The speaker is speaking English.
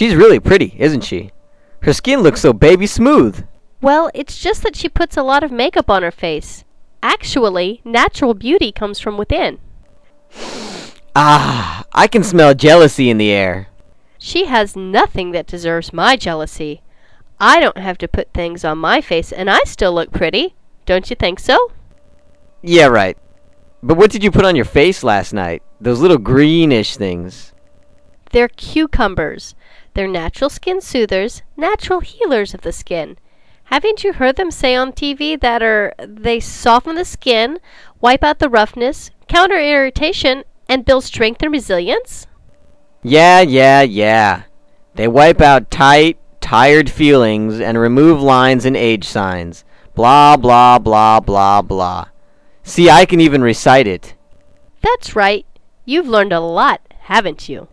She's really pretty, isn't she? Her skin looks so baby smooth. Well, it's just that she puts a lot of makeup on her face. Actually, natural beauty comes from within. Ah, I can smell jealousy in the air. She has nothing that deserves my jealousy. I don't have to put things on my face, and I still look pretty. Don't you think so? Yeah, right. But what did you put on your face last night? Those little greenish things. They're cucumbers. They're natural skin soothers, natural healers of the skin. Haven't you heard them say on TV that are they soften the skin, wipe out the roughness, counter irritation, and build strength and resilience? Yeah, yeah, yeah. They wipe out tight, tired feelings and remove lines and age signs. Blah, blah, blah, blah, blah. See, I can even recite it. That's right. You've learned a lot, haven't you?